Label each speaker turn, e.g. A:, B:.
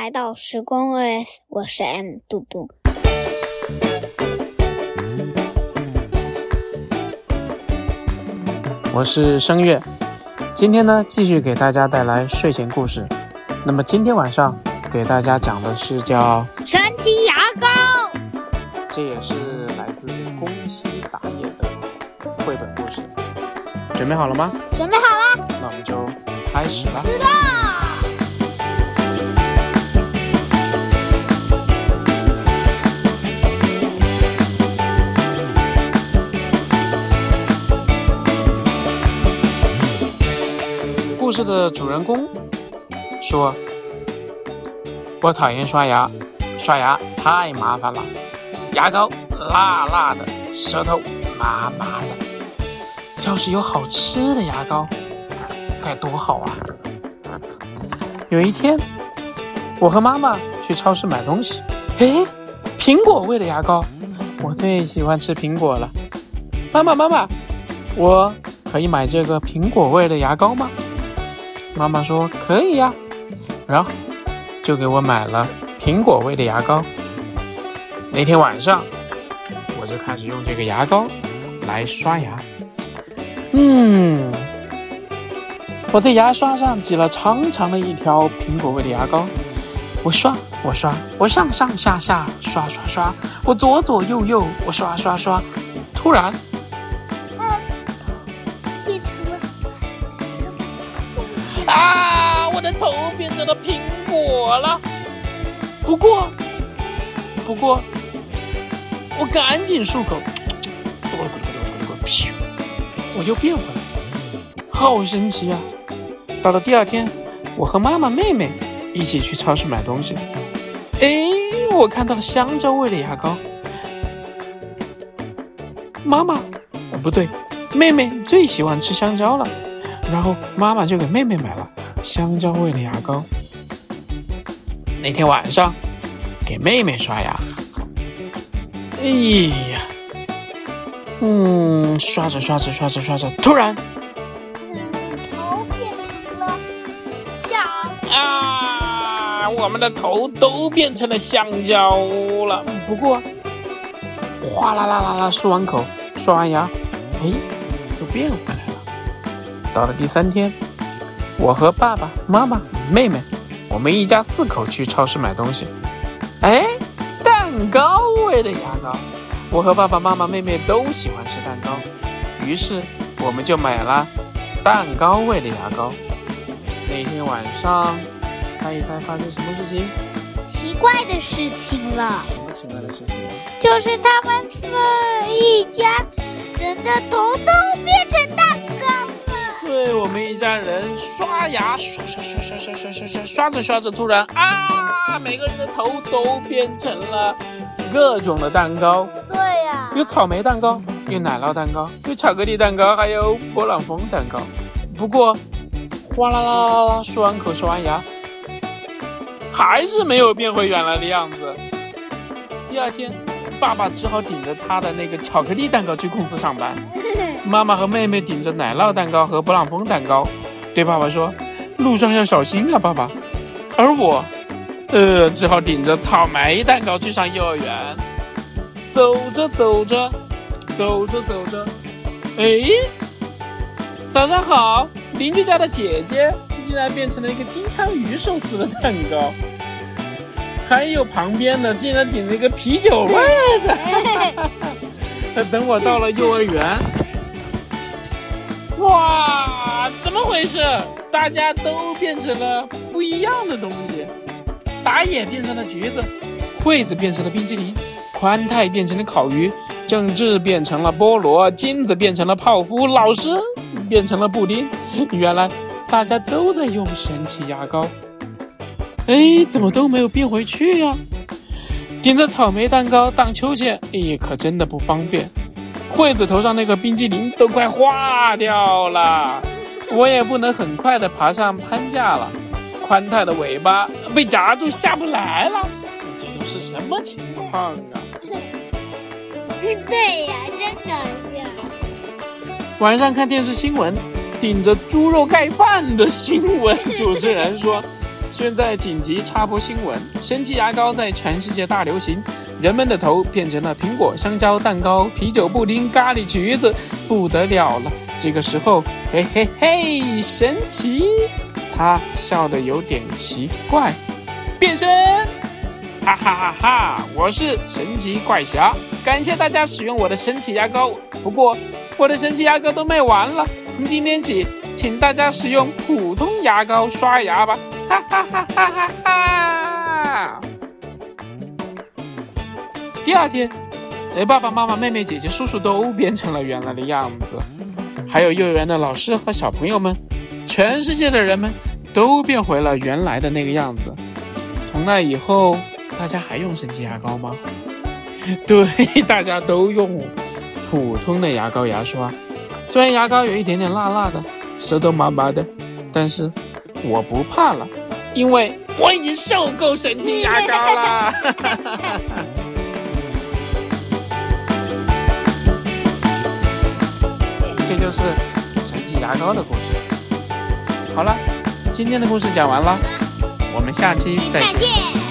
A: 来到时光 OS，我是 M 嘟嘟。
B: 我是声乐，今天呢继续给大家带来睡前故事。那么今天晚上给大家讲的是叫
A: 神奇牙膏，
B: 这也是来自宫西达也的绘本故事。准备好了吗？
A: 准备好了，
B: 那我们就开始吧。
A: 知道。
B: 事的主人公说：“我讨厌刷牙，刷牙太麻烦了，牙膏辣辣的，舌头麻麻的。要是有好吃的牙膏，该多好啊！”有一天，我和妈妈去超市买东西，诶，苹果味的牙膏，我最喜欢吃苹果了。妈妈，妈妈，我可以买这个苹果味的牙膏吗？妈妈说可以呀，然后就给我买了苹果味的牙膏。那天晚上，我就开始用这个牙膏来刷牙。嗯，我在牙刷上挤了长长的一条苹果味的牙膏，我刷，我刷，我上上下下刷刷刷，我左左右右我刷刷刷。突然，头变成了苹果了。不过，不过，我赶紧漱口，咕噜咕噜咕噜咕噜咕噜，噗，我又变回来了，好神奇啊！到了第二天，我和妈妈、妹妹一起去超市买东西。哎，我看到了香蕉味的牙膏。妈妈，不对，妹妹最喜欢吃香蕉了。然后妈妈就给妹妹买了香蕉味的牙膏。那天晚上，给妹妹刷牙。哎呀，嗯，刷着刷着刷着刷着，突然
A: 嗯，头变成了香
B: 啊，我们的头都变成了香蕉了。不过，哗啦啦啦啦，漱完口，刷完牙，哎，又变回来了。到了第三天，我和爸爸妈妈、妹妹，我们一家四口去超市买东西。哎，蛋糕味的牙膏，我和爸爸妈妈、妹妹都喜欢吃蛋糕，于是我们就买了蛋糕味的牙膏。那天晚上，猜一猜发生什么事情？
A: 奇怪的事情了，
B: 什么奇怪的事情？
A: 就是他们四一家人的头都变成蛋糕了。
B: 对我们一家人刷牙，刷刷刷刷刷刷刷刷，刷着刷着，突然啊，每个人的头都变成了各种的蛋糕，
A: 对呀、
B: 有草莓蛋糕，有奶酪蛋糕，有巧克力蛋糕，还有勃朗峰蛋糕。不过，哗啦啦啦啦啦，漱完口，刷完牙，还是没有变回原来的样子。第二天，爸爸只好顶着他的那个巧克力蛋糕去公司上班。妈妈和妹妹顶着奶酪蛋糕和勃朗峰蛋糕，对爸爸说：“路上要小心啊，爸爸。”而我，呃，只好顶着草莓蛋糕去上幼儿园。走着走着，走着走着，哎，早上好！邻居家的姐姐竟然变成了一个金枪鱼寿司的蛋糕，还有旁边的竟然顶着一个啤酒味的。等我到了幼儿园，哇，怎么回事？大家都变成了不一样的东西。打野变成了橘子，惠子变成了冰激凌，宽太变成了烤鱼，郑智变成了菠萝，金子变成了泡芙，老师变成了布丁。原来大家都在用神奇牙膏。哎，怎么都没有变回去呀、顶着草莓蛋糕荡秋千，哎，可真的不方便。惠子头上那个冰激凌都快化掉了，我也不能很快的爬上攀架了。宽太的尾巴被夹住下不来了，这都是什么情况啊？
A: 对呀，真搞笑。
B: 晚上看电视新闻，顶着猪肉盖饭的新闻，主持人说：“现在紧急插播新闻：神奇牙膏在全世界大流行，人们的头变成了苹果、香蕉、蛋糕、啤酒、布丁、咖喱、橘子，不得了了。这个时候，嘿嘿嘿，神奇！他笑得有点奇怪，变身！哈哈哈哈！我是神奇怪侠，感谢大家使用我的神奇牙膏。不过，我的神奇牙膏都卖完了，从今天起，请大家使用普通牙膏刷牙吧。哈哈哈哈哈哈！第二天，哎，爸爸妈妈、妹妹、姐姐、叔叔都变成了原来的样子，还有幼儿园的老师和小朋友们，全世界的人们都变回了原来的那个样子。从那以后，大家还用神奇牙膏吗？对，大家都用普通的牙膏牙刷。虽然牙膏有一点点辣辣的，舌头麻麻的，但是我不怕了。因为我已经受够神奇牙膏了，这就是神奇牙膏的故事。好了，今天的故事讲完了，我们下期再
A: 见。